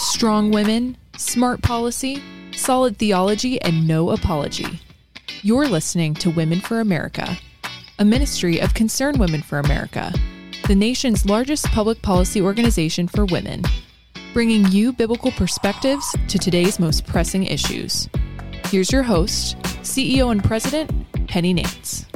Strong women, smart policy, solid theology, and no apology. You're listening to Women for America, a ministry of Concerned Women for America, the nation's largest public policy organization for women, bringing you biblical perspectives to today's most pressing issues. Here's your host, CEO and President, Penny Nance.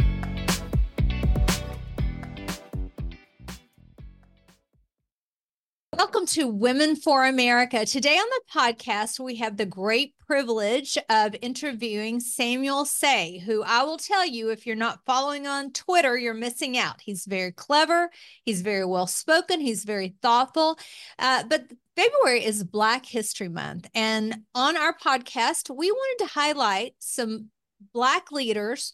To Women for America. Today on the podcast, we have the great privilege of interviewing Samuel Sey, who I will tell you, if you're not following on Twitter, you're missing out. He's very clever, he's very well spoken, he's very thoughtful. Uh, but February is Black History Month. And on our podcast, we wanted to highlight some Black leaders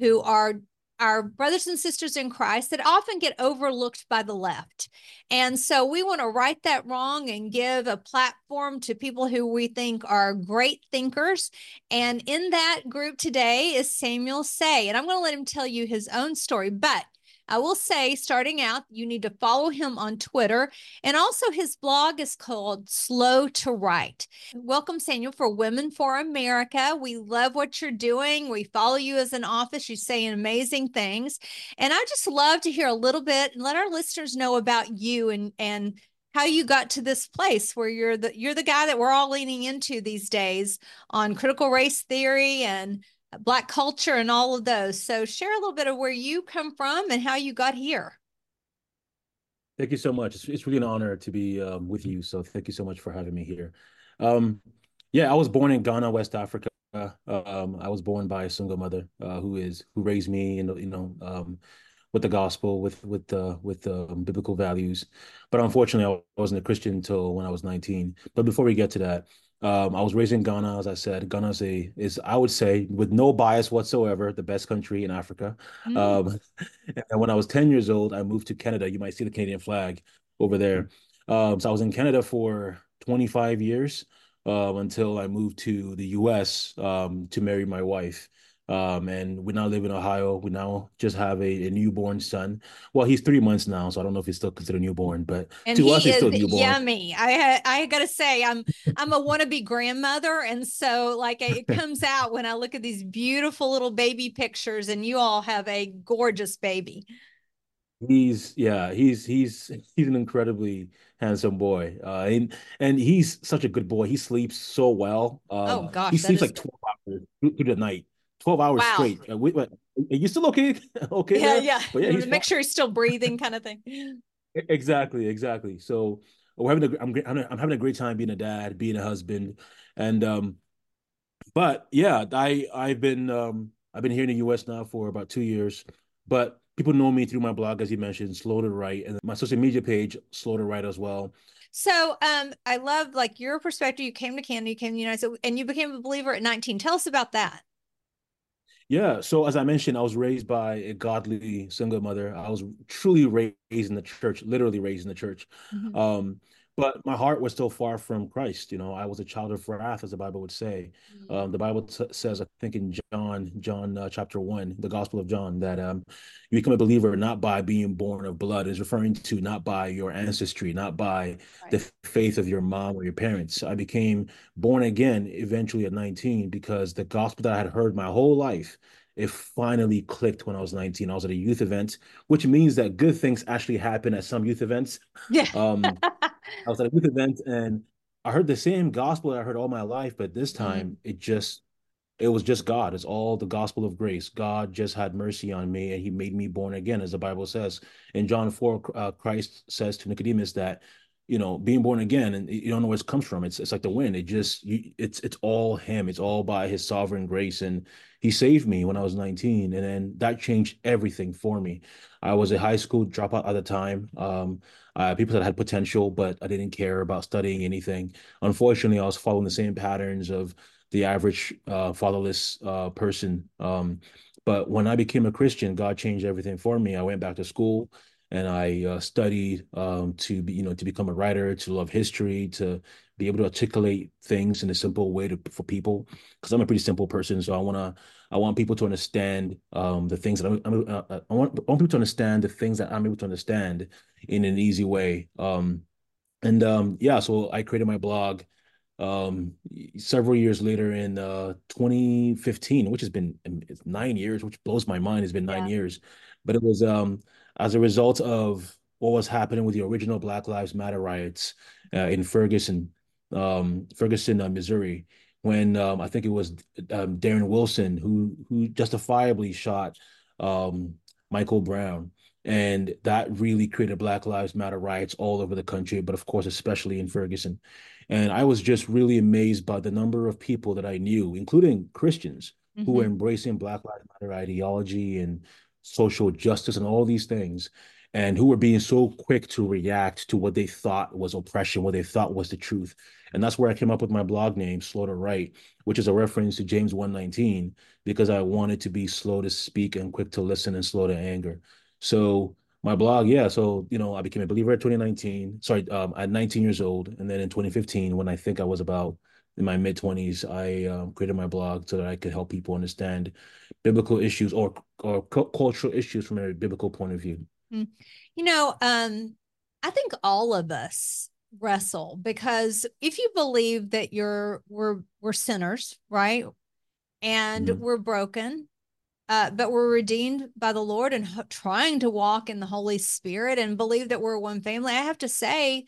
who are our brothers and sisters in Christ that often get overlooked by the left. And so we want to right that wrong and give a platform to people who we think are great thinkers. And in that group today is Samuel Sey. And I'm going to let him tell you his own story. But I will say, starting out, you need to follow him on Twitter. And also, his blog is called Slow to Write. Welcome, Samuel, for Women for America. We love what you're doing. We follow you as an office. You're saying amazing things. And I just love to hear a little bit and let our listeners know about you and, and, how you got to this place where you're the you're the guy that we're all leaning into these days on critical race theory and Black culture and all of those. So, share a little bit of where you come from and how you got here. Thank you so much. It's, it's really an honor to be um, with you. So, thank you so much for having me here. Um, yeah, I was born in Ghana, West Africa. Um, I was born by a single mother uh, who is who raised me, and you know, um, with the gospel, with with uh, with um, biblical values. But unfortunately, I wasn't a Christian until when I was 19. But before we get to that, um, I was raised in Ghana, as I said. Ghana is a is I would say with no bias whatsoever the best country in Africa. Mm. Um, and when I was ten years old, I moved to Canada. You might see the Canadian flag over there. Um, so I was in Canada for 25 years um, until I moved to the U.S. Um, to marry my wife. Um, and we now live in Ohio. We now just have a, a, newborn son. Well, he's three months now, so I don't know if he's still considered newborn, but and to us, he's still newborn. Yummy. I I gotta say, I'm I'm a wannabe grandmother, and so like it comes out when I look at these beautiful little baby pictures, and you all have a gorgeous baby. He's yeah, he's he's he's an incredibly handsome boy, uh, and and he's such a good boy. He sleeps so well. Uh, oh gosh, he sleeps like twelve hours through the night. 12 hours wow. straight. Wait, wait, are you still okay? okay. Yeah, there? yeah. But yeah, he's make sure he's still breathing, kind of thing. exactly, exactly. So we're having a, I'm, I'm having a great time being a dad, being a husband, and um, but yeah, I I've been um I've been here in the U.S. now for about two years, but people know me through my blog, as you mentioned, Slow to Write, and my social media page, Slow to Write as well. So um, I love like your perspective. You came to Canada, you came to the United States, and you became a believer at 19. Tell us about that. Yeah. So as I mentioned, I was raised by a godly single mother. I was truly raised in the church, literally raised in the church. Mm-hmm. Um, but my heart was still far from Christ. You know, I was a child of wrath, as the Bible would say. Mm-hmm. Um, the Bible t- says, I think in John, John uh, chapter one, the Gospel of John, that um, you become a believer not by being born of blood, is referring to not by your ancestry, not by right. the faith of your mom or your parents. I became born again eventually at 19 because the gospel that I had heard my whole life it finally clicked when I was 19. I was at a youth event, which means that good things actually happen at some youth events. Yeah. um, I was at a youth event and I heard the same gospel that I heard all my life, but this mm-hmm. time mm it just it was just God. It's all the gospel of grace. God just had mercy on me and he made me born again, as the Bible says. In John 4, uh, Christ says to Nicodemus that you know, being born again, and you don't know where it comes from. It's it's like the wind. It just you, it's it's all him. It's all by his sovereign grace, and he saved me when I was 19, and then that changed everything for me. I was a high school dropout at the time. Um, uh, people had potential, but I didn't care about studying anything. Unfortunately, I was following the same patterns of the average uh, fatherless uh, person. Um, but when I became a Christian, God changed everything for me. I went back to school and I uh, studied um, to be, you know, to become a writer, to love history, to be able to articulate things in a simple way to for people. Because I'm a pretty simple person, so I wanna, I want people to understand um, the things that I'm, I'm uh, I, want, I want people to understand the things that I'm able to understand in an easy way. Um, and um, yeah, so I created my blog um, several years later in uh, 2015, which has been um, nine years, which blows my mind. It's been nine Yeah. years, but it was um, as a result of what was happening with the original Black Lives Matter riots uh, in Ferguson, um, Ferguson, uh, Missouri, when um, I think it was um, Darren Wilson who who justifiably shot um, Michael Brown. And that really created Black Lives Matter riots all over the country, but of course, especially in Ferguson. And I was just really amazed by the number of people that I knew, including Christians, who were embracing Black Lives Matter ideology and social justice and all these things, and who were being so quick to react to what they thought was oppression, what they thought was the truth. And that's where I came up with my blog name, Slow to Write, which is a reference to James 119, because I wanted to be slow to speak and quick to listen and slow to anger. So my blog, yeah. So, you know, I became a believer at 2019, sorry, um, at 19 years old. And then in 2015, when I think I was about in my mid 20s, I um, created my blog so that I could help people understand biblical issues or or cu- cultural issues from a biblical point of view. Mm. You know, um, I think all of us wrestle because if you believe that you're we're we're sinners, right? And Mhm. we're broken, uh, but we're redeemed by the Lord and h- trying to walk in the Holy Spirit and believe that we're one family. I have to say,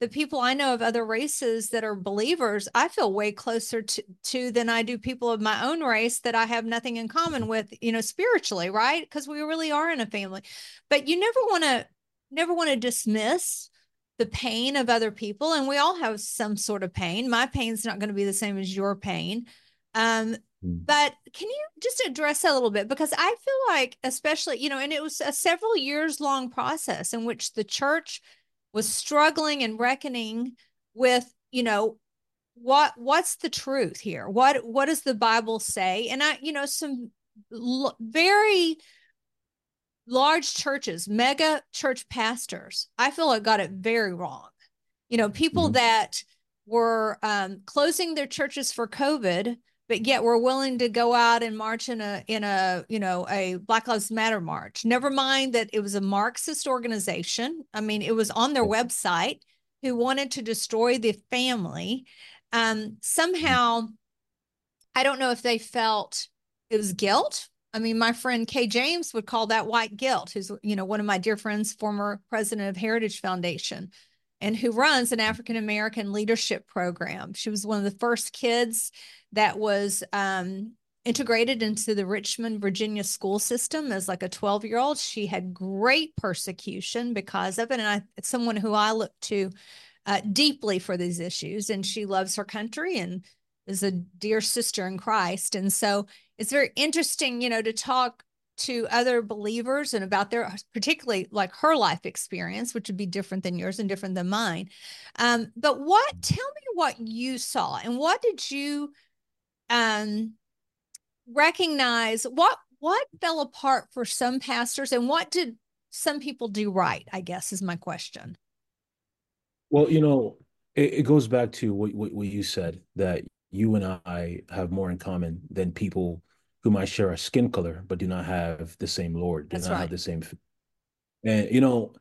the people I know of other races that are believers, I feel way closer to, to than I do people of my own race that I have nothing in common with, you know, spiritually, right? Because we really are in a family. But you never want to never want to dismiss the pain of other people. And we all have some sort of pain. My pain's not going to be the same as your pain. Um, Mm. but can you just address that a little bit? Because I feel like, especially, you know, and it was a several years long process in which the church was struggling and reckoning with, you know, what what's the truth here? What what does the Bible say? And I, you know, some l- very large churches, mega church pastors, I feel like got it very wrong. You know, people Mhm. that were um, closing their churches for COVID, but yet we're willing to go out and march in a in a you know a Black Lives Matter march. Never mind that it was a Marxist organization. I mean, it was on their website who wanted to destroy the family. Um, somehow, I don't know if they felt it was guilt. I mean, my friend Kay James would call that white guilt, who's, you know, one of my dear friends, former president of Heritage Foundation, and who runs an African American leadership program. She was one of the first kids that was um, integrated into the Richmond, Virginia school system as like a 12 year old. She had great persecution because of it. And I, it's someone who I look to uh, deeply for these issues. And she loves her country and is a dear sister in Christ. And so it's very interesting, you know, to talk to other believers and about their particularly like her life experience which would be different than yours and different than mine. Um, but what tell me what you saw and what did you um, recognize? What what fell apart for some pastors and what did some people do right i guess is my question. Well, you know, it, it goes back to what, what what you said that you and I have more in common than people who might share a skin color but do not have the same Lord, do that's not right have the same. And you know,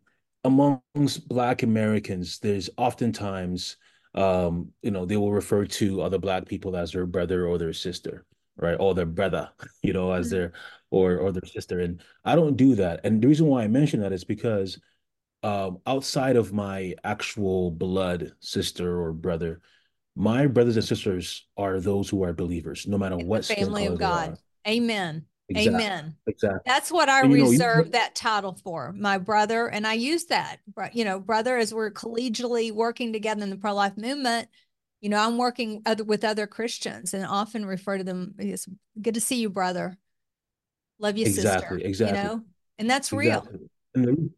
amongst Black Americans, there's oftentimes, um, you know, they will refer to other Black people as their brother or their sister, right? Or their brother, you know, as Mhm. their or or their sister. And I don't do that. And the reason why I mention that is because um, outside of my actual blood sister or brother, my brothers and sisters are those who are believers, no matter the what skin family color of they god are. Amen Exactly, amen exactly. That's what I And you know, reserve that title for, my brother. And I use that, you know, brother, as we're collegially working together in the pro life movement. You know, I'm working other, with other Christians and often refer to them as good to see you, brother. Love you, sister, exactly, you know, and that's real. And the,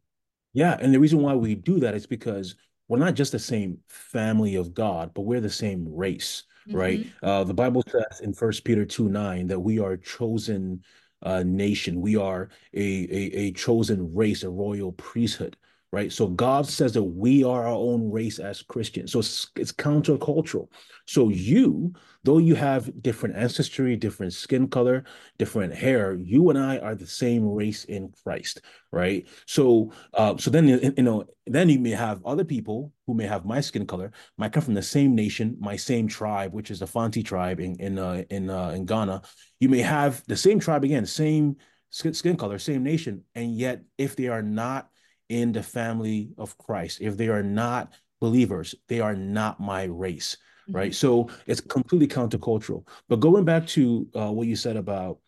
yeah, and the reason why we do that is because we're not just the same family of God, but we're the same race, right? Mhm. Uh, the Bible says in First Peter 2 9 that we are a chosen uh, nation. We are a, a a chosen race, a royal priesthood, right? So God says that we are our own race as Christians. So it's, it's countercultural. So you, though you have different ancestry, different skin color, different hair, you and I are the same race in Christ, right? So, uh, so then you know, then you may have other people who may have my skin color, might come from the same nation, my same tribe, which is the Fanti tribe in in uh, in uh, in Ghana. You may have the same tribe again, same skin, skin color, same nation, and yet if they are not in the family of Christ. If they are not believers, they are not my race, mm-hmm. right? So it's completely countercultural. But going back to uh, what you said about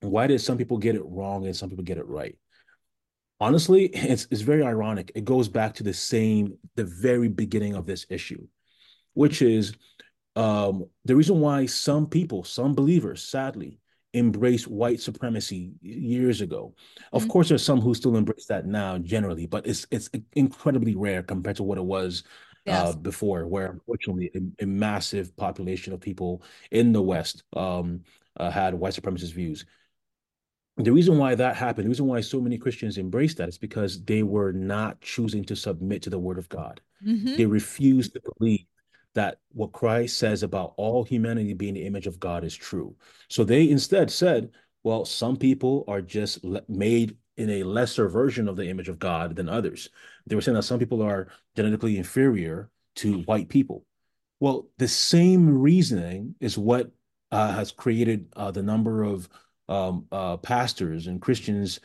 why did some people get it wrong and some people get it right? Honestly, it's it's very ironic. It goes back to the same, the very beginning of this issue, which is um, the reason why some people, some believers, sadly, embrace white supremacy years ago. Of mm-hmm. course, there's some who still embrace that now generally, but it's it's incredibly rare compared to what it was uh, yes. uh, before, where unfortunately a, a, massive population of people in the West um, uh, had white supremacist views. The reason why that happened, the reason why so many Christians embraced that is because they were not choosing to submit to the word of God. Mm-hmm. They refused to believe that what Christ says about all humanity being the image of God is true. So they instead said, well, some people are just made in a lesser version of the image of God than others. They were saying that some people are genetically inferior to white people. Well, the same reasoning is what uh, has created uh, the number of um, uh, pastors and Christians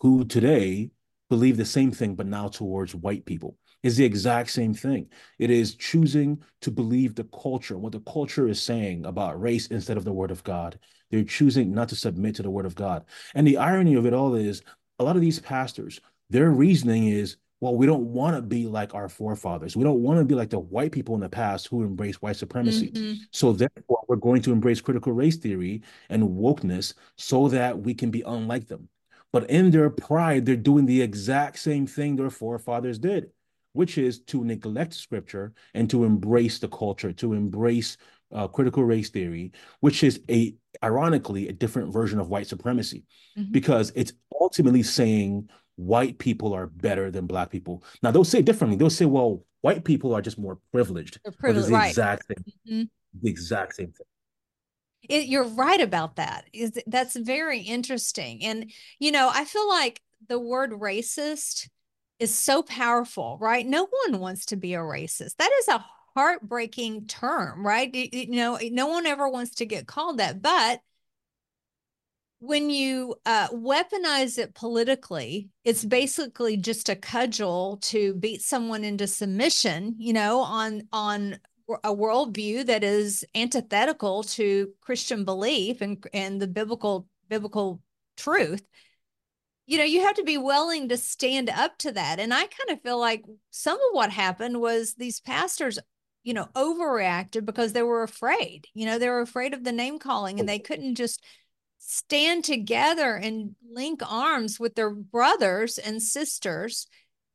who today believe the same thing, but now towards white people is the exact same thing. It is choosing to believe the culture, what the culture is saying about race instead of the word of God. They're choosing not to submit to the word of God. And the irony of it all is a lot of these pastors, their reasoning is, well, we don't want to be like our forefathers. We don't want to be like the white people in the past who embraced white supremacy. Mm-hmm. So therefore, we're going to embrace critical race theory and wokeness so that we can be unlike them. But in their pride, they're doing the exact same thing their forefathers did which is to neglect scripture and to embrace the culture, to embrace uh, critical race theory, which is a ironically a different version of white supremacy, mm-hmm. because it's ultimately saying white people are better than black people. Now they'll say differently. They'll say, well, white people are just more privileged. They're privileged, the right. exact same, mm-hmm. the exact same thing. It, you're right about that. Is that's very interesting, and you know, I feel like the word racist is so powerful, right? No one wants to be a racist. That is a heartbreaking term, right? You, know, no one ever wants to get called that. But when you uh, weaponize it politically, it's basically just a cudgel to beat someone into submission, you know, on on a worldview that is antithetical to Christian belief and and the biblical biblical truth you know, you have to be willing to stand up to that. And I kind of feel like some of what happened was these pastors, you know, overreacted because they were afraid. You know, they were afraid of the name calling and they couldn't just stand together and link arms with their brothers and sisters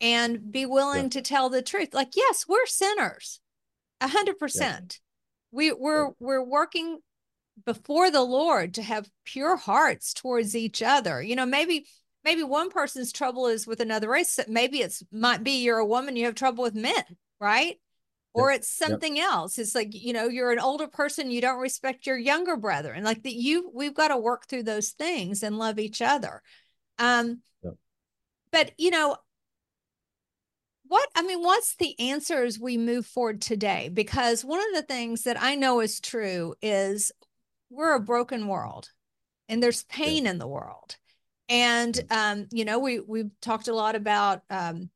and be willing yeah. to tell the truth. Like, yes, we're sinners. A hundred percent. We we're we're working before the Lord to have pure hearts towards each other. You know, maybe maybe one person's trouble is with another race. Maybe it's might be you're a woman, you have trouble with men, right? Or it's something yep. else. It's like, you know, you're an older person, you don't respect your younger brother. And like that you we've got to work through those things and love each other. Um yep. but you know, what I mean, what's the answer as we move forward today? Because one of the things that I know is true is we're a broken world and there's pain in the world and um, you know we we've talked a lot about um,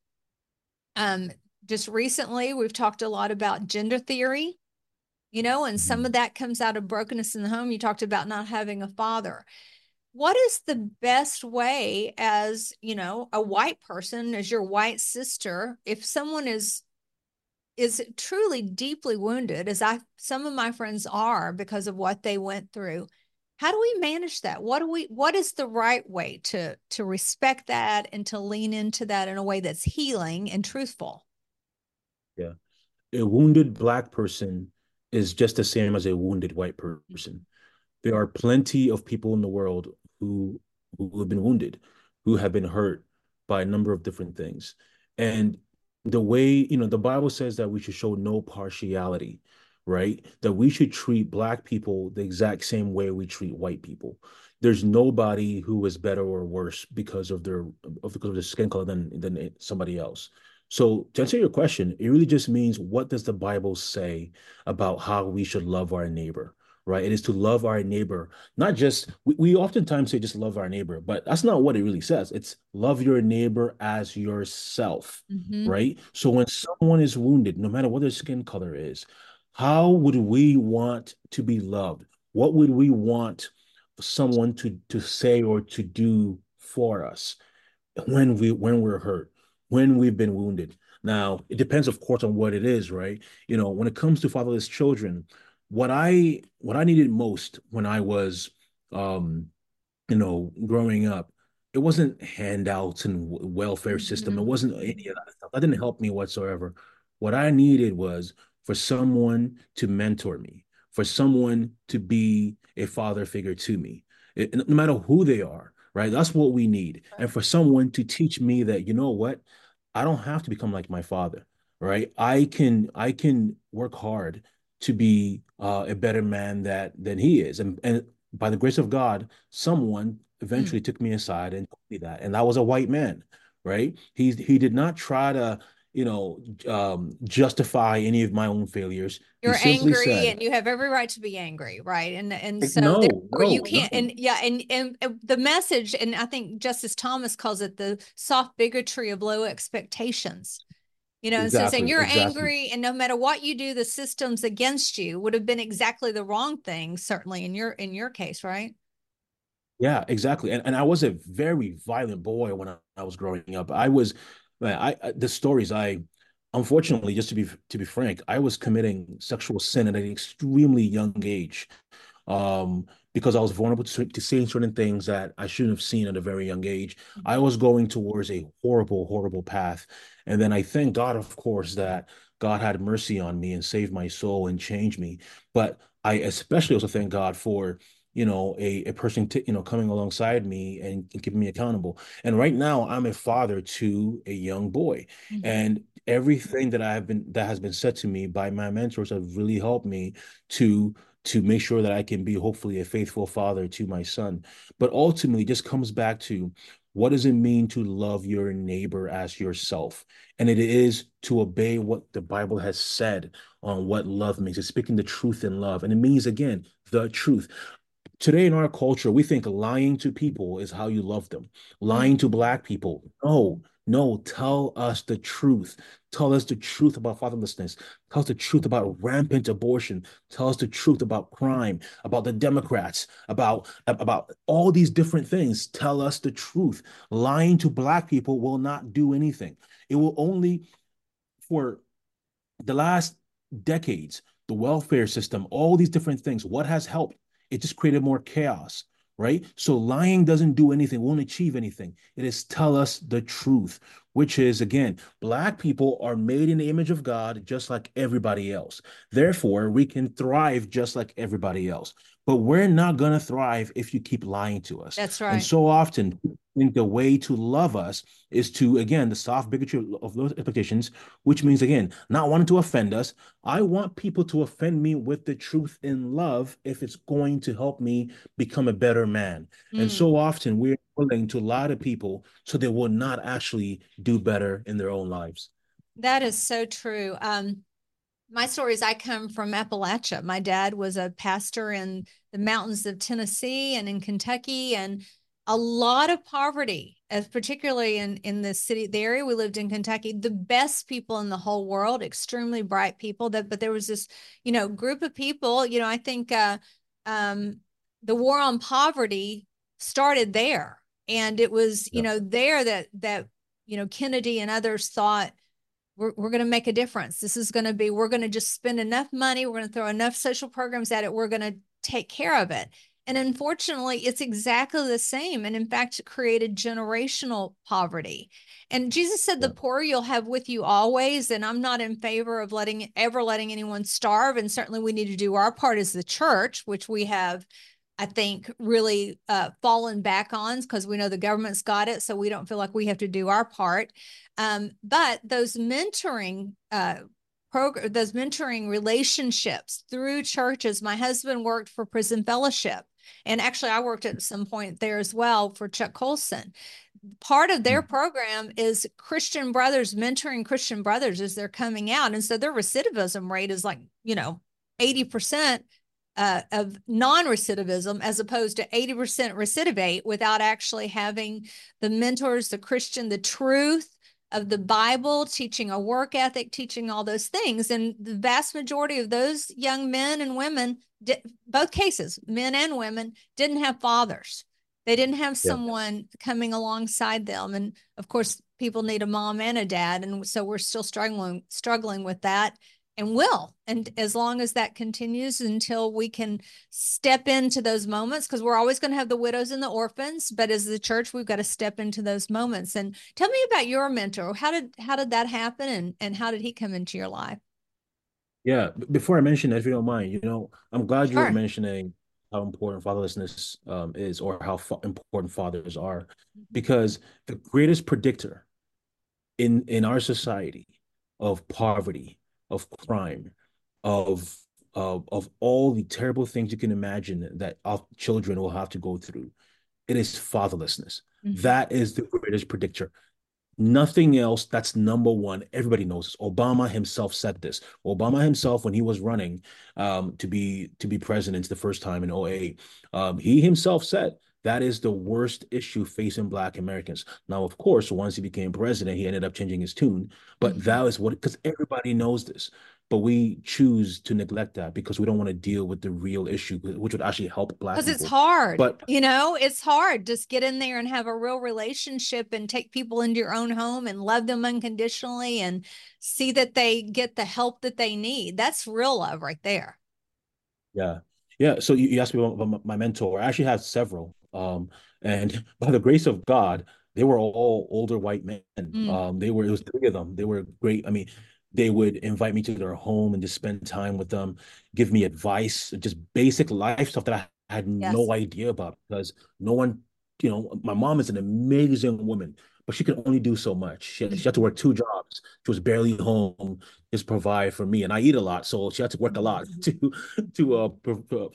um, just recently we've talked a lot about gender theory you know and some mm-hmm. of that comes out of brokenness in the home you talked about not having a father what is the best way as you know a white person as your white sister if someone is is truly deeply wounded as i some of my friends are because of what they went through how do we manage that? What do we what is the right way to to respect that and to lean into that in a way that's healing and truthful? Yeah. A wounded black person is just the same as a wounded white person. There are plenty of people in the world who who have been wounded who have been hurt by a number of different things. And the way, you know, the Bible says that we should show no partiality, right? That we should treat black people the exact same way we treat white people. There's nobody who is better or worse because of their of because of their skin color than than somebody else. So to answer your question, it really just means what does the Bible say about how we should love our neighbor? right? It is to love our neighbor, not just, we, we oftentimes say just love our neighbor, but that's not what it really says. It's love your neighbor as yourself, mm-hmm. right? So when someone is wounded, no matter what their skin color is, how would we want to be loved? What would we want someone to, to say or to do for us when we when we're hurt, when we've been wounded? Now, it depends, of course, on what it is, right? You know, when it comes to fatherless children, what I what I needed most when I was um you know growing up it wasn't handouts and welfare system mm-hmm. it wasn't any of that stuff that didn't help me whatsoever what I needed was for someone to mentor me for someone to be a father figure to me it, no matter who they are right that's what we need and for someone to teach me that you know what I don't have to become like my father right I can I can work hard to be uh, a better man that than he is. And and by the grace of God, someone eventually mm. took me aside and told me that, and that was a white man, right? He he did not try to you know um, justify any of my own failures. You're angry, said, and you have every right to be angry, right? And and so no, no, you can't. No. And yeah, and and the message, and I think Justice Thomas calls it the soft bigotry of low expectations you know, exactly, and so saying you're exactly. angry and no matter what you do, the system's against you would have been exactly the wrong thing, certainly in your in your case, right? Yeah, exactly. And and I was a very violent boy when I, I was growing up. I was man, I, I the stories I unfortunately, just to be to be frank, I was committing sexual sin at an extremely young age. Um, because I was vulnerable to, to seeing certain things that I shouldn't have seen at a very young age. I mm-hmm. was going towards a horrible, horrible path. And then I thank God, of course, that God had mercy on me and saved my soul and changed me. But I especially also thank God for you know a, a person t- you know coming alongside me and, and, keeping me accountable and right now i'm a father to a young boy mm-hmm. and everything that i have been that has been said to me by my mentors have really helped me to to make sure that I can be hopefully a faithful father to my son. But ultimately, just comes back to what does it mean to love your neighbor as yourself? And it is to obey what the Bible has said on what love means. It's speaking the truth in love. And it means, again, the truth. Today in our culture, we think lying to people is how you love them. Lying mm. to Black people, no, no, tell us the truth. Tell us the truth about fatherlessness. Tell us the truth about rampant abortion. Tell us the truth about crime, about the Democrats, about, about all these different things. Tell us the truth. Lying to Black people will not do anything. It will only, for the last decades, the welfare system, all these different things, what has helped? It just created more chaos right? So lying doesn't do anything, won't achieve anything. It is tell us the truth, which is again, black people are made in the image of God just like everybody else. Therefore, we can thrive just like everybody else. But we're not going to thrive if you keep lying to us. That's right. And so often think the way to love us is to again the soft bigotry of those expectations which means again not wanting to offend us i want people to offend me with the truth in love if it's going to help me become a better man mm. and so often we're willing to lie to people so they will not actually do better in their own lives that is so true um my story is I come from Appalachia. My dad was a pastor in the mountains of Tennessee and in Kentucky. And a lot of poverty, as particularly in in the city, the area we lived in, Kentucky. The best people in the whole world, extremely bright people. That, but there was this, you know, group of people. You know, I think uh, um, the war on poverty started there, and it was, you know, there that that you know Kennedy and others thought we're, we're going to make a difference. This is going to be, we're going to just spend enough money. We're going to throw enough social programs at it. We're going to take care of it. And unfortunately, it's exactly the same. And in fact, it created generational poverty. And Jesus said, The poor you'll have with you always. And I'm not in favor of letting ever letting anyone starve. And certainly we need to do our part as the church, which we have I think, really uh, fallen back on because we know the government's got it. So we don't feel like we have to do our part. Um, but those mentoring uh, program, those mentoring relationships through churches, my husband worked for Prison Fellowship. And actually, I worked at some point there as well for Chuck Colson. Part of their mm. program is Christian brothers mentoring Christian brothers as they're coming out. And so their recidivism rate is like, you know, 80% uh, of non-recidivism as opposed to 80% recidivate without actually having the mentors the christian the truth of the bible teaching a work ethic teaching all those things. And the vast majority of those young men and women both cases men and women didn't have fathers. They didn't have someone coming alongside them. And of course people need a mom and a dad. And so we're still struggling struggling with that and will and as long as that continues until we can step into those moments because we're always going to have the widows and the orphans but as the church we've got to step into those moments and tell me about your mentor how did how did that happen and and how did he come into your life yeah before i mention that if you don't mind you know i'm glad sure. you're mentioning how important fatherlessness um, is or how fa- important fathers are mm-hmm. because the greatest predictor in in our society of poverty of crime, of of of all the terrible things you can imagine that our children will have to go through. It is fatherlessness. Mm-hmm. That is the greatest predictor. Nothing else. That's number one. Everybody knows this. Obama himself said this. Obama himself, when he was running um, to be to be president the first time in 08, um, he himself said that is the worst issue facing Black Americans. Now, of course, once he became president, he ended up changing his tune. But mm-hmm. that is what, because everybody knows this. But we choose to neglect that because we don't want to deal with the real issue, which would actually help Black Because it's hard. But you know, it's hard. Just get in there and have a real relationship and take people into your own home and love them unconditionally and see that they get the help that they need. That's real love right there. Yeah. Yeah. So you, asked me about my mentor. I actually have several. Um, and by the grace of God, they were all older white men. Mm. Um, they were it was three of them. They were great. I mean, they would invite me to their home and just spend time with them, give me advice, just basic life stuff that I had yes. no idea about because no one, you know, my mom is an amazing woman, but she could only do so much. She had, she had to work two jobs. She was barely home, just provide for me, and I eat a lot, so she had to work a lot to to uh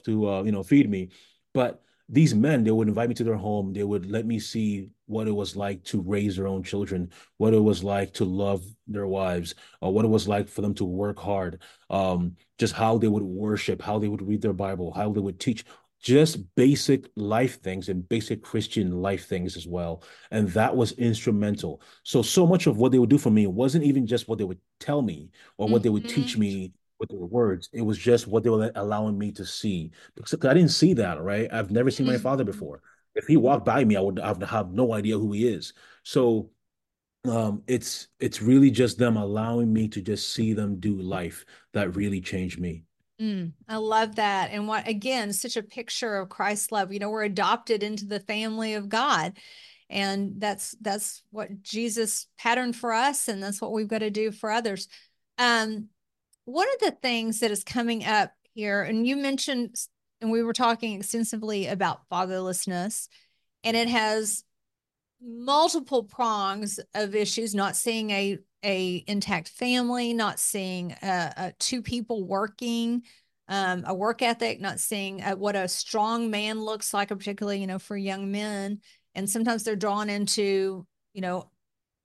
to uh you know feed me. But these men, they would invite me to their home. They would let me see what it was like to raise their own children, what it was like to love their wives, or what it was like for them to work hard, um, just how they would worship, how they would read their Bible, how they would teach, just basic life things and basic Christian life things as well. And that was instrumental. So, so much of what they would do for me wasn't even just what they would tell me or what mm-hmm. they would teach mm-hmm. me with their words. It was just what they were allowing me to see because I didn't see that. Right, I've never seen my father mm-hmm. before. If he walked by me, I would have, have no idea who he is. So um, it's it's really just them allowing me to just see them do life that really changed me. Mm, I love that. And what again, such a picture of Christ's love. You know, we're adopted into the family of God. And that's that's what Jesus patterned for us, and that's what we've got to do for others. Um, one of the things that is coming up here, and you mentioned, and we were talking extensively about fatherlessness, and it has multiple prongs of issues not seeing a a intact family not seeing uh, uh, two people working um, a work ethic not seeing uh, what a strong man looks like particularly you know for young men. And sometimes they're drawn into you know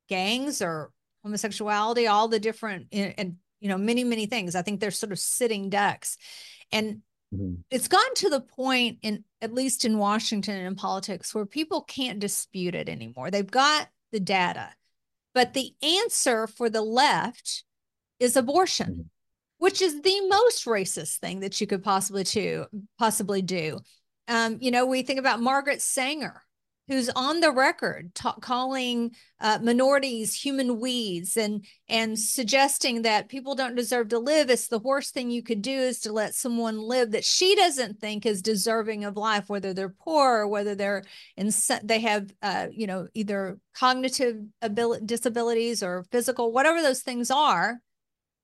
gangs or homosexuality all the different and you know, many, many things. I think they're sort of sitting ducks. And mm-hmm. it's gotten to the point in at least in Washington and in politics where people can't dispute it anymore. They've got the data. But the answer for the left is abortion, mm-hmm. which is the most racist thing that you could possibly to possibly do. Um, you know, we think about Margaret Sanger, who's on the record calling uh, minorities human weeds and and suggesting that people don't deserve to live. It's the worst thing you could do is to let someone live that she doesn't think is deserving of life whether they're poor or whether they're in they have uh, you know either cognitive ability disabilities or physical whatever those things are.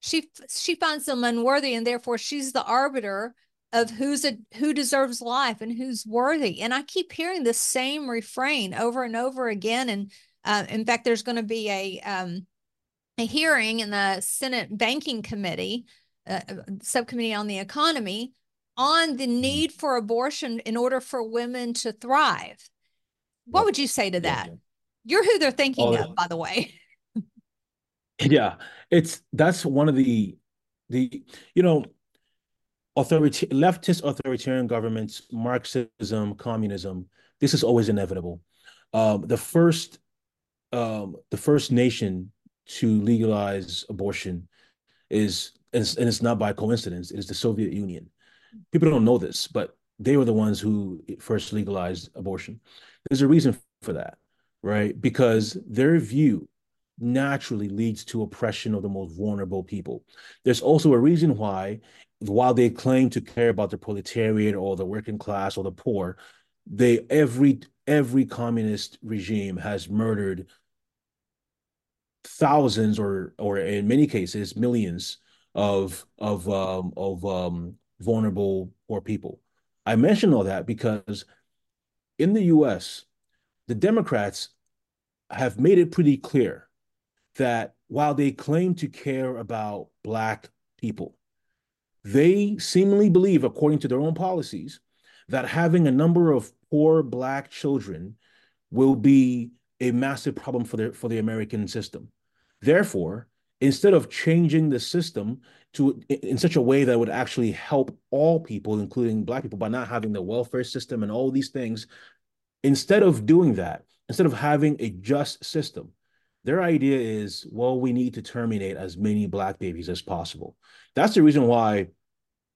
She she finds them unworthy and therefore she's the arbiter of who's a who deserves life and who's worthy. And I keep hearing the same refrain over and over again. And uh, in fact, there's going to be a um, a hearing in the Senate Banking Committee, uh, uh, subcommittee on the economy, on the mm-hmm. need for abortion in order for women to thrive. What would you say to that? You're who they're thinking oh, of, by the way. yeah, it's that's one of the the you know authority leftist authoritarian governments, Marxism, communism. This is always inevitable. Um, the first, um, the first nation to legalize abortion is, and it's, and it's not by coincidence. It is the Soviet Union. People don't know this, but they were the ones who first legalized abortion. There's a reason for that, right? Because their view naturally leads to oppression of the most vulnerable people. There's also a reason why while they claim to care about the proletariat or the working class or the poor, they every every communist regime has murdered thousands or or in many cases millions of of um, of um, vulnerable poor people. I mention all that because in the U.S., the Democrats have made it pretty clear that while they claim to care about Black people, they seemingly believe, according to their own policies, that having a number of poor Black children will be a massive problem for the, for the American system. Therefore, instead of changing the system to in such a way that would actually help all people, including Black people, by not having the welfare system and all these things, instead of doing that, instead of having a just system, their idea is, well, we need to terminate as many Black babies as possible. That's the reason why.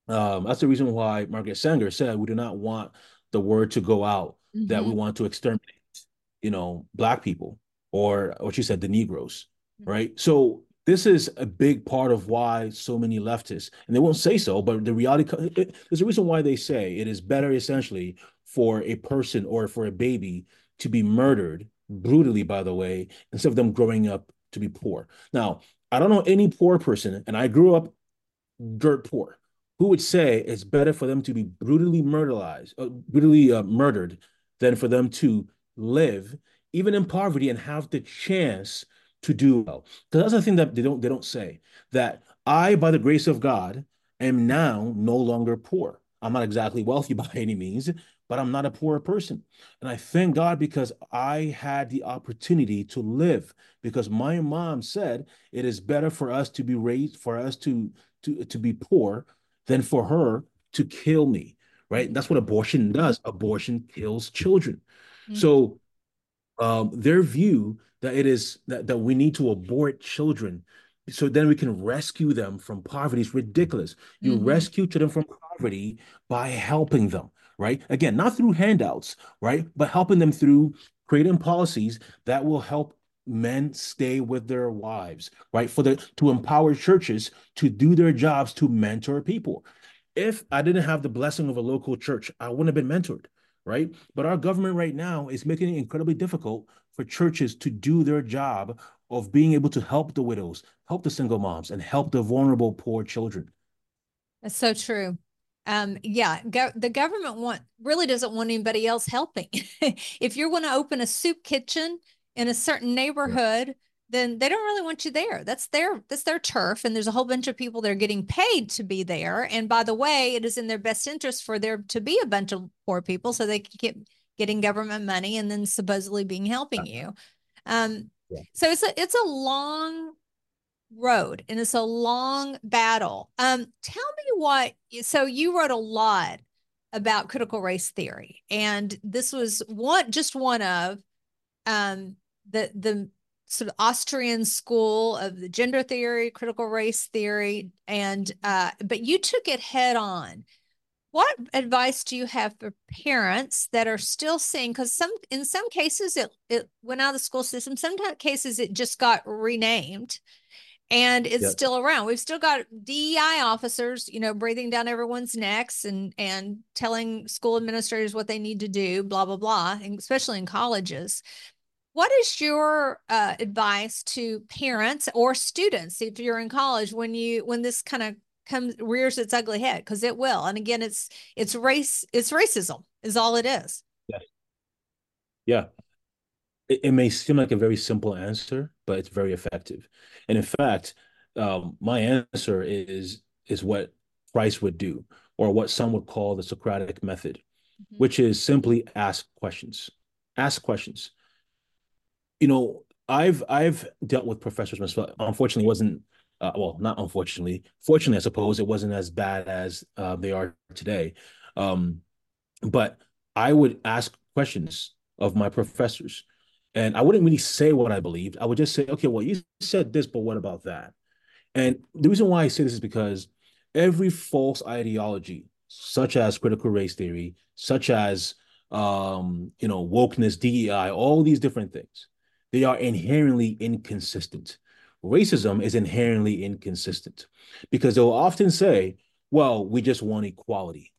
Um, that's the reason why Margaret Sanger said we do not want the word to go out mm-hmm. that we mm-hmm. want to exterminate, you know, black people or what she said, the Negroes, mm-hmm. right? So this is a big part of why so many leftists, and they won't say so, but the reality it, there's a reason why they say it is better essentially for a person or for a baby to be murdered brutally, by the way, instead of them growing up to be poor. Now, I don't know any poor person, and I grew up dirt poor, who would say it's better for them to be brutally murderized, uh, brutally uh, murdered, than for them to live even in poverty and have the chance to do well. Because that's the thing that they don't they don't say that I, by the grace of God, am now no longer poor. I'm not exactly wealthy by any means, but I'm not a poor person. And I thank God because I had the opportunity to live because my mom said it is better for us to be raised, for us to to, to be poor than for her to kill me. Right. That's what abortion does. Abortion kills children. Mm-hmm. So um, their view that it is that, that we need to abort children so then we can rescue them from poverty is ridiculous. You mm-hmm. rescue children from poverty by helping them right? Again, not through handouts, right? But helping them through creating policies that will help men stay with their wives, right? For the to empower churches to do their jobs to mentor people. If I didn't have the blessing of a local church, I wouldn't have been mentored, right? But our government right now is making it incredibly difficult for churches to do their job of being able to help the widows, help the single moms, and help the vulnerable poor children. That's so true um, yeah, go, the government want really doesn't want anybody else helping. if you want to open a soup kitchen in a certain neighborhood, then they don't really want you there. That's their that's their turf, and there's a whole bunch of people that are getting paid to be there. And by the way, it is in their best interest for there to be a bunch of poor people, so they can keep getting government money and then supposedly being helping you. Um, yeah. So it's a it's a long road and it's a long battle. Um, tell me what, so you wrote a lot about critical race theory, and this was one, just one of um, the, the sort of Austrian school of the gender theory, critical race theory, and, uh, but you took it head on. What advice do you have for parents that are still seeing? Because some, in some cases, it it went out of the school system. Some cases, it just got renamed, and it's yep. still around. We've still got DEI officers, you know, breathing down everyone's necks and and telling school administrators what they need to do, blah blah blah, especially in colleges. What is your uh, advice to parents or students if you're in college when you when this kind of comes rears its ugly head because it will. And again, it's it's race, it's racism is all it is. Yes. Yeah. It, it may seem like a very simple answer, but it's very effective. And in fact, um, my answer is is what Christ would do, or what some would call the Socratic method, mm-hmm. which is simply ask questions. Ask questions. You know, I've I've dealt with professors myself. Unfortunately, wasn't uh, well, not unfortunately. Fortunately, I suppose it wasn't as bad as uh, they are today. Um, but I would ask questions of my professors, and I wouldn't really say what I believed. I would just say, "Okay, well, you said this, but what about that?" And the reason why I say this is because every false ideology, such as critical race theory, such as um, you know, wokeness, DEI, all these different things, they are inherently inconsistent. Racism is inherently inconsistent because they'll often say, well, we just want equality.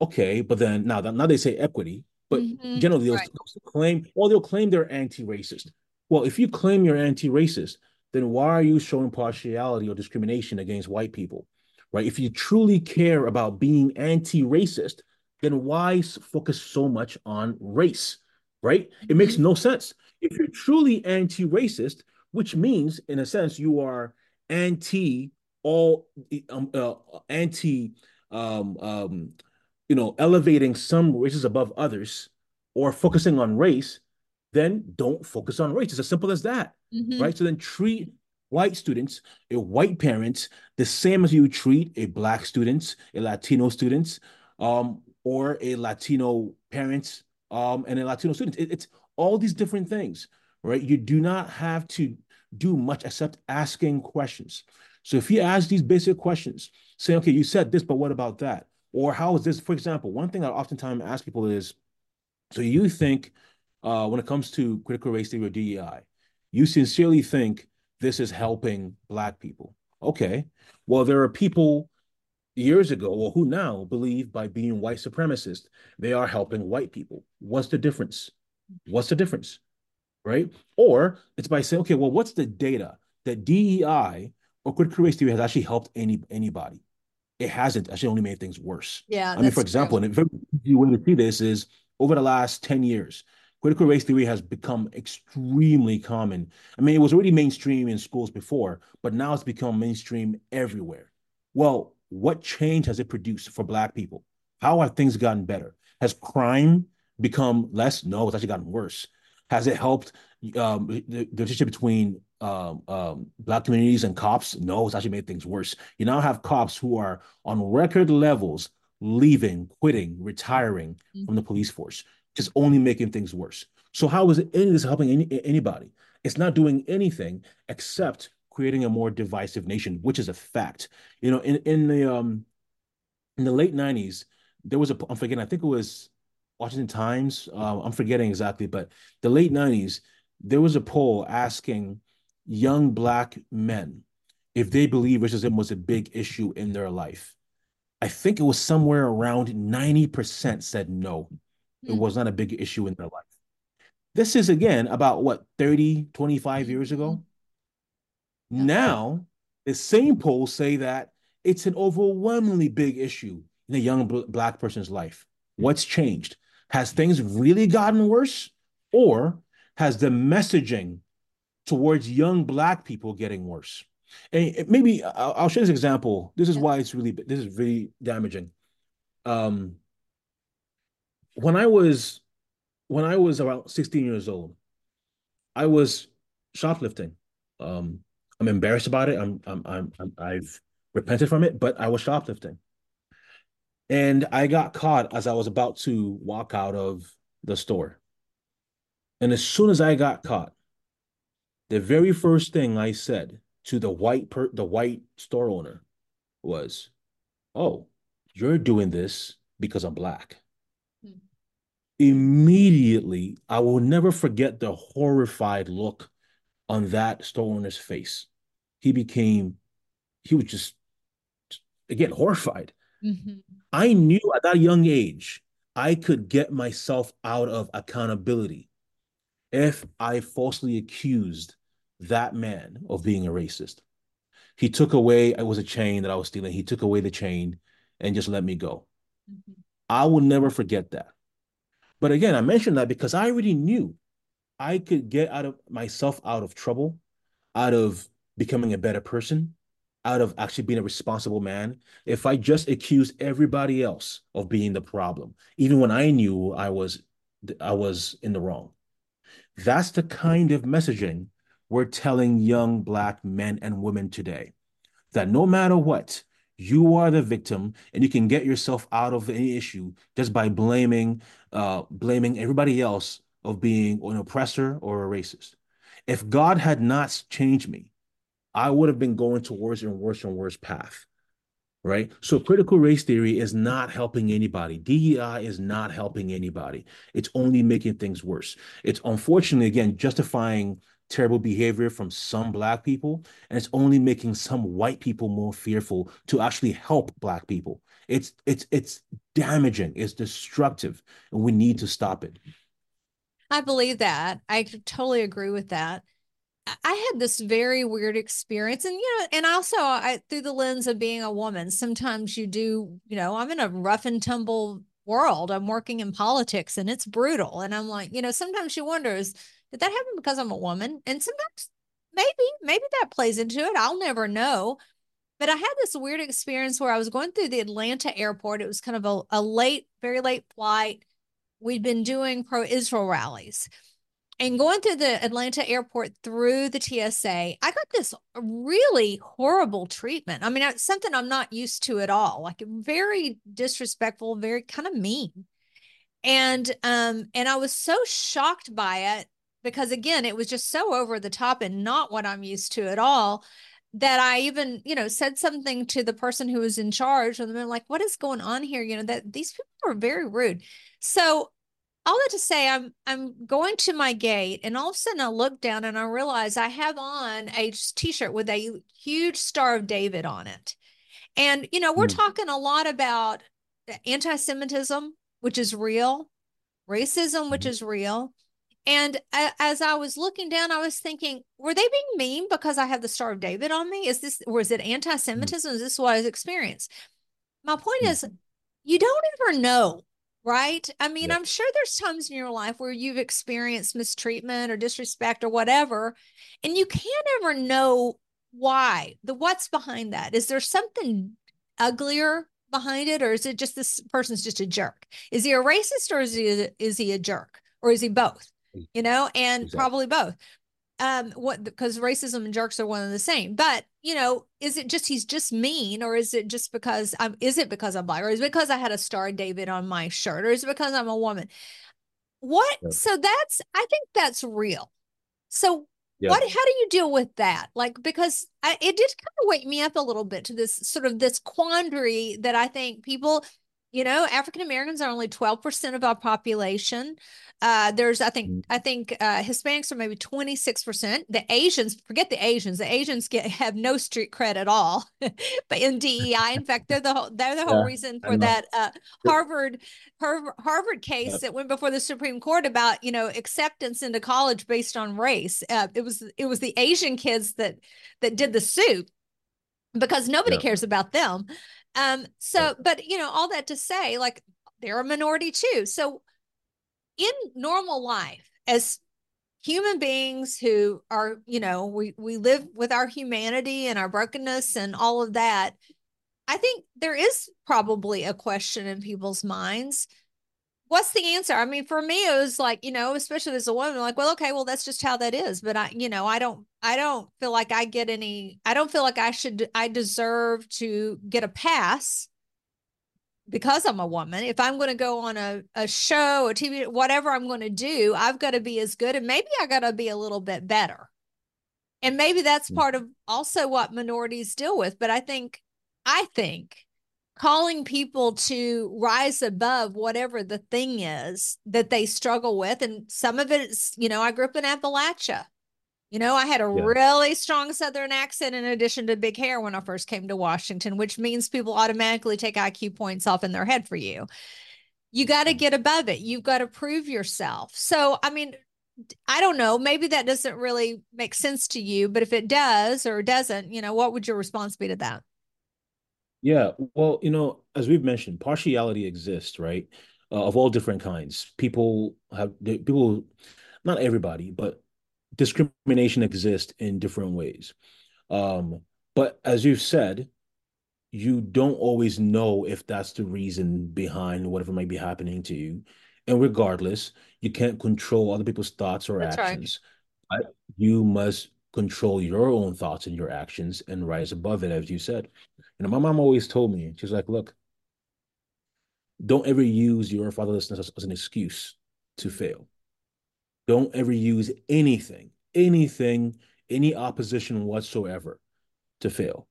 Okay, but then now now they say equity, but mm-hmm. generally they'll, right. they'll claim, well, they'll claim they're anti-racist. Well, if you claim you're anti-racist, then why are you showing partiality or discrimination against white people? Right? If you truly care about being anti-racist, then why focus so much on race? Right? Mm-hmm. It makes mm-hmm. no sense. If you're truly anti-racist, which means, in a sense, you are anti all um, uh, anti um, um, you know elevating some races above others or focusing on race, then don't focus on race. It's as simple as that, mm-hmm. right? So then treat white students, a white parents, the same as you treat a black students, a Latino students, um, or a Latino parents um, and a Latino student. It, it's all these different things, right? You do not have to do much except asking questions. So if you ask these basic questions, say, okay, you said this, but what about that? Or how is this? For example, one thing I oftentimes ask people is, so you think uh, when it comes to critical race theory or DEI, you sincerely think this is helping Black people. Okay. Well, there are people years ago, or who now believe by being white supremacist, they are helping white people. What's the difference? What's the difference? Right? Or it's by saying, okay, well, what's the data that DEI or critical race theory has actually helped any anybody? It hasn't actually only made things worse. Yeah. I mean, for example, true. and a very easy way to see this is over the last 10 years, critical race theory has become extremely common. I mean, it was already mainstream in schools before, but now it's become mainstream everywhere. Well, what change has it produced for Black people? How have things gotten better? Has crime become less? No, it's actually gotten worse. Has it helped um, the, the relationship between um, um, Black communities and cops? No, it's actually made things worse. You now have cops who are on record levels leaving, quitting, retiring mm-hmm. from the police force, just only making things worse. So how is any of this helping any, anybody? It's not doing anything except creating a more divisive nation, which is a fact. You know, in in the um in the late '90s, there was a I'm forgetting. I think it was Washington Times. Uh, I'm forgetting exactly, but the late '90s, there was a poll asking young black men if they believe racism was a big issue in their life. I think it was somewhere around 90% said no, mm. it hmm. was not a big issue in their life. This is again about what 30, 25 years ago. Hmm. Now, the same polls say that it's an overwhelmingly big issue in a young black person's life. What's changed? Has things really gotten worse? Or has the messaging towards young black people getting worse? And maybe I'll share this example. This is why it's really this is really damaging. Um, when I was when I was about 16 years old, I was shoplifting. Um, I'm embarrassed about it. I'm, I'm, I'm, I'm I've repented from it, but I was shoplifting. And I got caught as I was about to walk out of the store. And as soon as I got caught, the very first thing I said to the white per- the white store owner was, "Oh, you're doing this because I'm black." Hmm. Immediately, I will never forget the horrified look on that store owner's face. He became, he was just, again, horrified. Mm-hmm. I knew at that young age, I could get myself out of accountability if I falsely accused that man of being a racist. He took away, it was a chain that I was stealing. He took away the chain and just let me go. Mm-hmm. I will never forget that. But again, I mentioned that because I already knew I could get out of myself out of trouble, out of becoming a better person, out of actually being a responsible man if I just accused everybody else of being the problem, even when I knew I was I was in the wrong. That's the kind of messaging we're telling young black men and women today. That no matter what, you are the victim and you can get yourself out of any issue just by blaming uh, blaming everybody else of being an oppressor or a racist. If God had not changed me, I would have been going towards and worse and worse path. Right. So critical race theory is not helping anybody. DEI is not helping anybody. It's only making things worse. It's unfortunately, again, justifying terrible behavior from some black people and it's only making some white people more fearful to actually help black people it's it's it's damaging it's destructive and we need to stop it i believe that i totally agree with that i had this very weird experience and you know and also I, through the lens of being a woman sometimes you do you know i'm in a rough and tumble world i'm working in politics and it's brutal and i'm like you know sometimes you wonder is did that happen because I'm a woman? And sometimes maybe, maybe that plays into it. I'll never know. But I had this weird experience where I was going through the Atlanta airport. It was kind of a, a late, very late flight. We'd been doing pro Israel rallies and going through the Atlanta airport through the TSA, I got this really horrible treatment. I mean, it's something I'm not used to at all. Like very disrespectful, very kind of mean. And um and I was so shocked by it because again, it was just so over the top and not what I'm used to at all that I even, you know, said something to the person who was in charge and they're like, what is going on here? You know, that these people are very rude. So all that to say, I'm I'm going to my gate and all of a sudden I look down and I realize I have on a t-shirt with a huge Star of David on it. And you know, we're mm. talking a lot about anti-Semitism, which is real, racism, which mm. is real, and as I was looking down, I was thinking, were they being mean because I have the Star of David on me? Is this, or is it anti Semitism? Is this what I was experiencing? My point mm. is, you don't ever know, right? I mean, yeah. I'm sure there's times in your life where you've experienced mistreatment or disrespect or whatever, and you can't ever know why, the what's behind that. Is there something uglier behind it, or is it just this person's just a jerk? Is he a racist or is he a, is he a jerk? Or is he both? Mm. you know, and exactly. probably both. Um, what because racism and jerks are one and the same. But you know, is it just he's just mean, or is it just because I'm? Is it because I'm black, or is it because I had a Star David on my shirt, or is it because I'm a woman? What? Yep. So that's I think that's real. So Yep. what how do you deal with that like because I, it did kind of wake me up a little bit to this sort of this quandary that i think people you know african americans are only 12% of our population. Uh, there's i think mm. i think uh, hispanics are maybe 26% the asians forget the asians the asians get have no street cred at all. But in dei in fact they're the whole they're the whole yeah, reason for that uh, harvard harvard, case yeah. that went before the supreme court about you know acceptance into college based on race. Uh, it was it was the asian kids that that did the suit because nobody yeah. cares about them um, so, but you know, all that to say, like they're a minority too. So, in normal life, as human beings who are, you know, we we live with our humanity and our brokenness and all of that, I think there is probably a question in people's minds what's the answer? I mean, for me, it was like, you know, especially as a woman, like, well, okay, well, that's just how that is. But I, you know, I don't, I don't feel like I get any, I don't feel like I should, I deserve to get a pass because I'm a woman. If I'm going to go on a, a show, a TV, whatever I'm going to do, I've got to be as good and maybe I got to be a little bit better. And maybe that's mm. part of also what minorities deal with. But I think, I think calling people to rise above whatever the thing is that they struggle with. And some of it is, you know, I grew up in Appalachia. You know, I had a yeah. really strong Southern accent in addition to big hair when I first came to Washington, which means people automatically take IQ points off in their head for you. You got to mm-hmm. get above it. You've got to prove yourself. So, I mean, I don't know, maybe that doesn't really make sense to you, but if it does or doesn't, you know, what would your response be to that? Yeah, well, you know, as we've mentioned, partiality exists, right? Uh, of all different kinds. People have people, not everybody, but discrimination exists in different ways. Um, but as you've said, you don't always know if that's the reason behind whatever might be happening to you. And regardless, you can't control other people's thoughts or That's actions. Right. You must control your own thoughts and your actions and rise above it, as you said. Know, my mom always told me, she's like, look, don't ever use your fatherlessness as, as an excuse to fail. Don't ever use anything, anything, any opposition whatsoever to fail.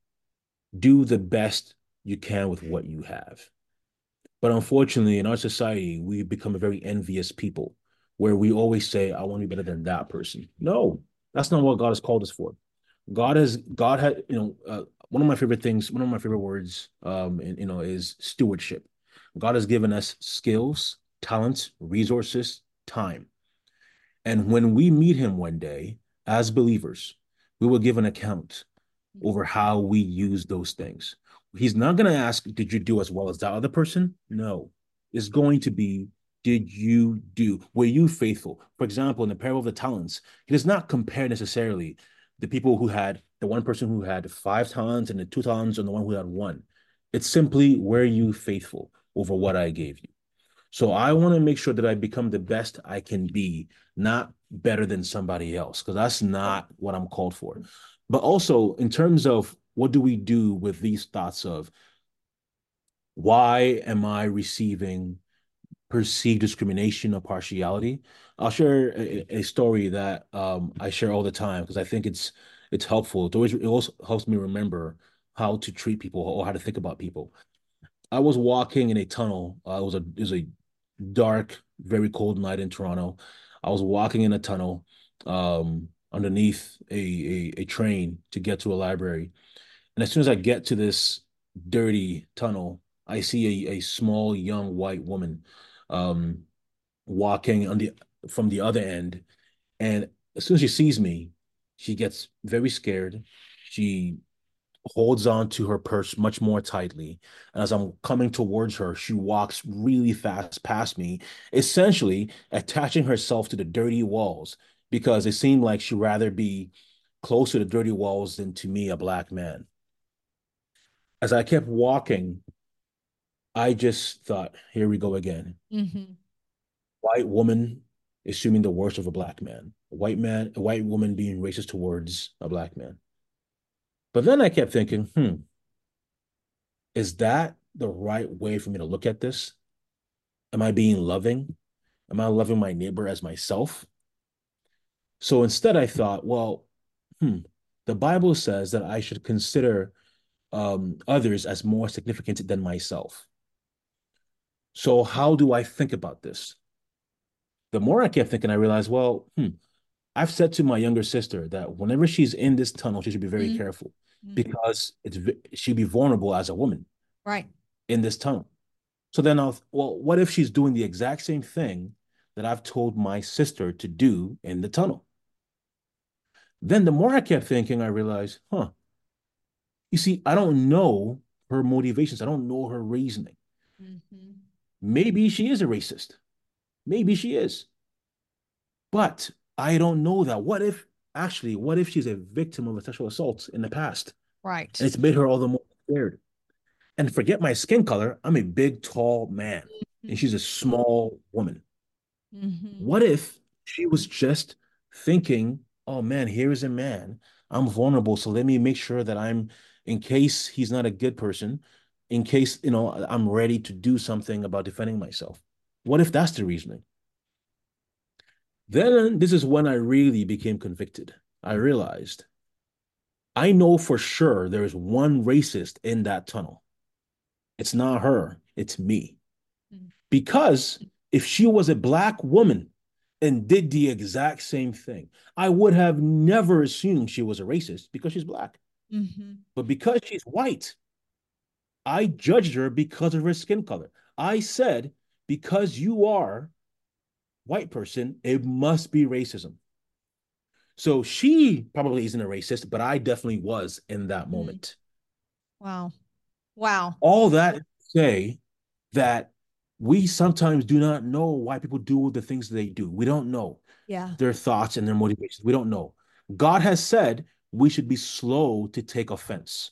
Do the best you can with what you have. But unfortunately, in our society, we've become a very envious people where we always say, I want to be better than that person. No, that's not what God has called us for. God has, God had, you know, uh, one of my favorite things, one of my favorite words, um, and, you know, is stewardship. God has given us skills, talents, resources, time. And when we meet him one day as believers, we will give an account over how we use those things. He's not going to ask, Did you do as well as that other person? No. It's going to be, Did you do? Were you faithful? For example, in the parable of the talents, he does not compare necessarily the people who had the one person who had five talents and the two talents and the one who had one. It's simply, Were you faithful over what I gave you? So I want to make sure that I become the best I can be, not better than somebody else, because that's not what I'm called for. But also in terms of what do we do with these thoughts of why am I receiving perceived discrimination or partiality? I'll share a, a story that um, I share all the time because I think it's it's helpful. It always it also helps me remember how to treat people or how to think about people. I was walking in a tunnel. Uh, it was a it was a dark, very cold night in Toronto. I was walking in a tunnel um, underneath a, a, a train to get to a library, and as soon as I get to this dirty tunnel, I see a, a small young white woman um, walking on the from the other end. And as soon as she sees me, she gets very scared. She holds on to her purse much more tightly. And as I'm coming towards her, she walks really fast past me, essentially attaching herself to the dirty walls because it seemed like she'd rather be close to the dirty walls than to me, a black man as I kept walking, I just thought, here we go again. Mm-hmm. White woman assuming the worst of a black man, a white man, a white woman being racist towards a black man. But then I kept thinking, hmm, is that the right way for me to look at this? Am I being loving? Am I loving my neighbor as myself? So instead, I thought, well, hmm, the Bible says that I should consider um, others as more significant than myself. So, how do I think about this? The more I kept thinking, I realized, well, hmm, I've said to my younger sister that whenever she's in this tunnel, she should be very mm-hmm. careful mm-hmm. because it's she'd be vulnerable as a woman, right, in this tunnel. So then I'll, well, what if she's doing the exact same thing that I've told my sister to do in the tunnel? Then the more I kept thinking, I realized, huh, you see, I don't know her motivations. I don't know her reasoning. Mm-hmm. Maybe she is a racist. Maybe she is. But I don't know that. What if, actually, what if she's a victim of a sexual assault in the past? Right. And it's made her all the more scared. And forget my skin color. I'm a big, tall man, mm-hmm. and she's a small woman. Mm-hmm. What if she was just thinking, oh man, here is a man. I'm vulnerable. So let me make sure that I'm in case he's not a good person, in case, you know, I'm ready to do something about defending myself. What if that's the reasoning? Then this is when I really became convicted. I realized I know for sure there is one racist in that tunnel. It's not her, it's me. Because if she was a black woman and did the exact same thing, I would have never assumed she was a racist because she's black. Mm-hmm. But because she's white, I judged her because of her skin color. I said, because you are white person, it must be racism. So she probably isn't a racist, but I definitely was in that mm. moment. Wow. Wow. All that say that we sometimes do not know why people do the things they do. We don't know. Yeah. Their thoughts and their motivations. We don't know. God has said we should be slow to take offense.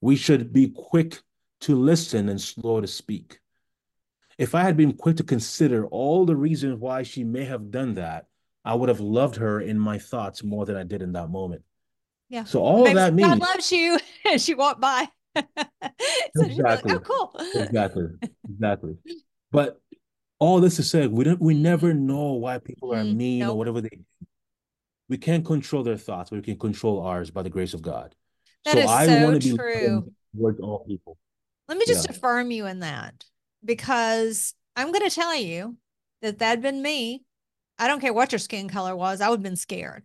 We should be quick to listen and slow to speak. If I had been quick to consider all the reasons why she may have done that, I would have loved her in my thoughts more than I did in that moment. Yeah. So all Maybe that means God loves you. and she walked by. so exactly. Like, oh, cool. exactly. Exactly. But all this to say, we don't we never know why people are mm, mean nope. or whatever they do. We can't control their thoughts, but we can control ours by the grace of God. That so I so want to true. be towards all people. Let me just yeah. affirm you in that because I'm going to tell you that that'd been me. I don't care what your skin color was, I would have been scared,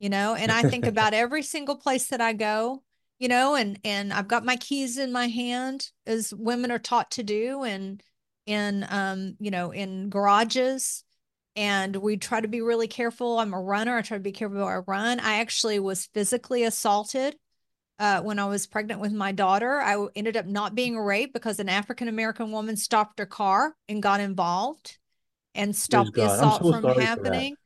you know. And I think about every single place that I go, you know, and and I've got my keys in my hand, as women are taught to do, and in um, you know, in garages. And we try to be really careful. I'm a runner. I try to be careful I run. I actually was physically assaulted uh, when I was pregnant with my daughter. I ended up not being raped because an African American woman stopped her car and got involved and stopped the assault so from happening.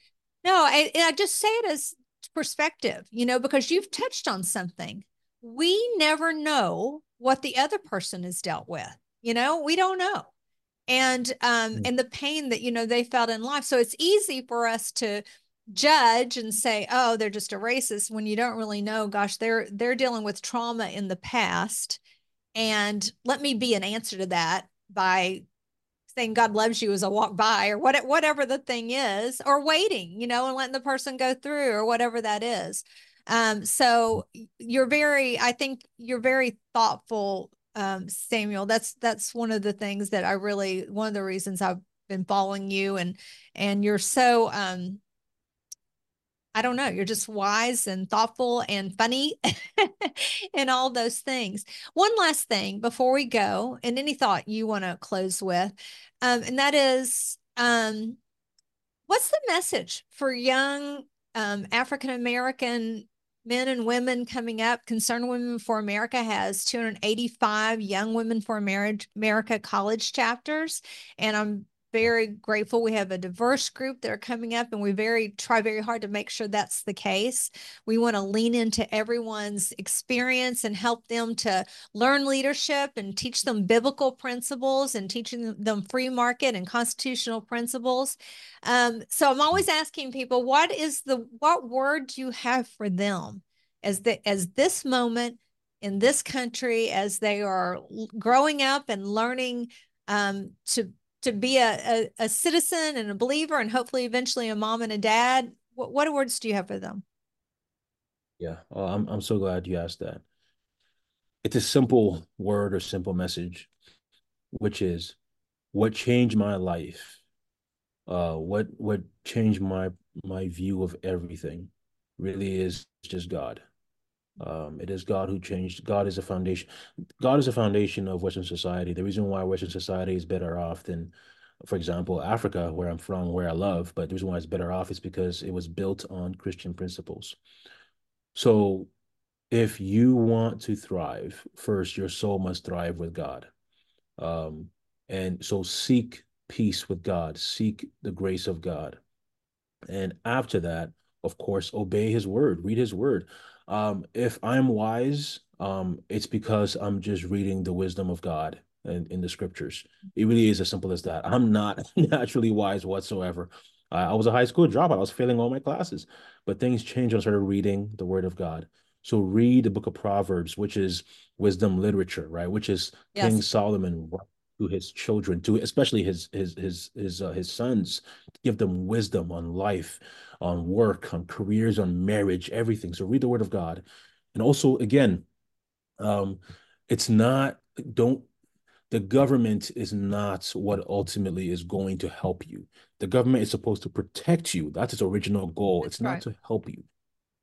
No, I, I just say it as perspective, you know, because you've touched on something. We never know what the other person has dealt with. You know, we don't know. And um, mm. and the pain that you know they felt in life. So it's easy for us to judge and say oh they're just a racist when you don't really know gosh they're they're dealing with trauma in the past and let me be an answer to that by saying god loves you as a walk by or what, whatever the thing is or waiting you know and letting the person go through or whatever that is. Um, so you're very i think you're very thoughtful um, samuel. That's that's one of the things that i really one of the reasons i've been following you and and you're so um I don't know, you're just wise and thoughtful and funny and all those things. One last thing before we go, and any thought you want to close with, um, and that is um, what's the message for young um, African American men and women coming up? Concerned Women for America has 285 Young Women for America college chapters, and I'm very grateful. We have a diverse group that are coming up and we very try very hard to make sure that's the case. We want to lean into everyone's experience and help them to learn leadership and teach them biblical principles and teaching them free market and constitutional principles. Um, so i'm always asking people what is the what word do you have for them as the as this moment in this country as they are growing up and learning um, to to be a, a, a, citizen and a believer and hopefully eventually a mom and a dad what, what words do you have for them? Yeah. Oh, I'm, I'm so glad you asked that. It's a simple word or simple message which is what changed my life? Uh what what changed my my view of everything really is just god um, it is God who changed. God is a foundation. God is a foundation of Western society. The reason why Western society is better off than, for example, Africa, where I'm from, where I love, but the reason why it's better off is because it was built on Christian principles. So if you want to thrive, first, your soul must thrive with God. Um, and so seek peace with God, seek the grace of God. And after that, of course, obey his word, read his word. Um, if I'm wise, um, it's because I'm just reading the wisdom of God in, in the scriptures. It really is as simple as that. I'm not naturally wise whatsoever. I was a high school dropout. I was failing all my classes, but things changed when I started reading the Word of God. So read the Book of Proverbs, which is wisdom literature, right? Which is yes. King Solomon to his children, to especially his his his his uh, his sons, to give them wisdom on life, on work, on careers, on marriage, everything. So read the Word of God, and also again, um, it's not don't the government is not what ultimately is going to help you. The government is supposed to protect you. That's its original goal. That's it's right. not to help you.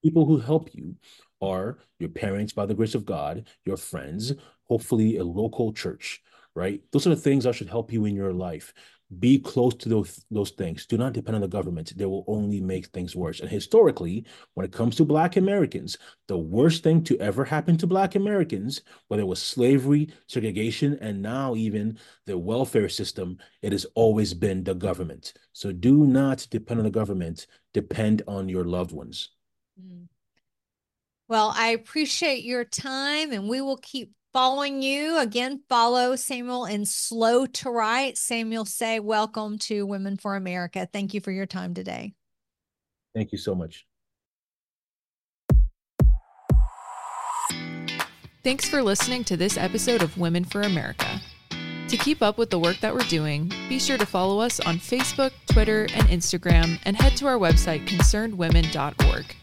People who help you are your parents by the grace of God, your friends, hopefully a local church right? Those are the things that should help you in your life. be close to those those things. Do not depend on the government. They will only make things worse. And historically, when it comes to Black Americans, the worst thing to ever happen to Black Americans, whether it was slavery, segregation, and now even the welfare system, it has always been the government. So do not depend on the government. Depend on your loved ones. Mm. Well, I appreciate your time and we will keep following you. Again, follow Samuel and Slow to Write. Samuel Sey, welcome to Women for America. Thank you for your time today. Thank you so much. Thanks for listening to this episode of Women for America. To keep up with the work that we're doing, be sure to follow us on Facebook, Twitter, and Instagram, and head to our website, concernedwomen.org.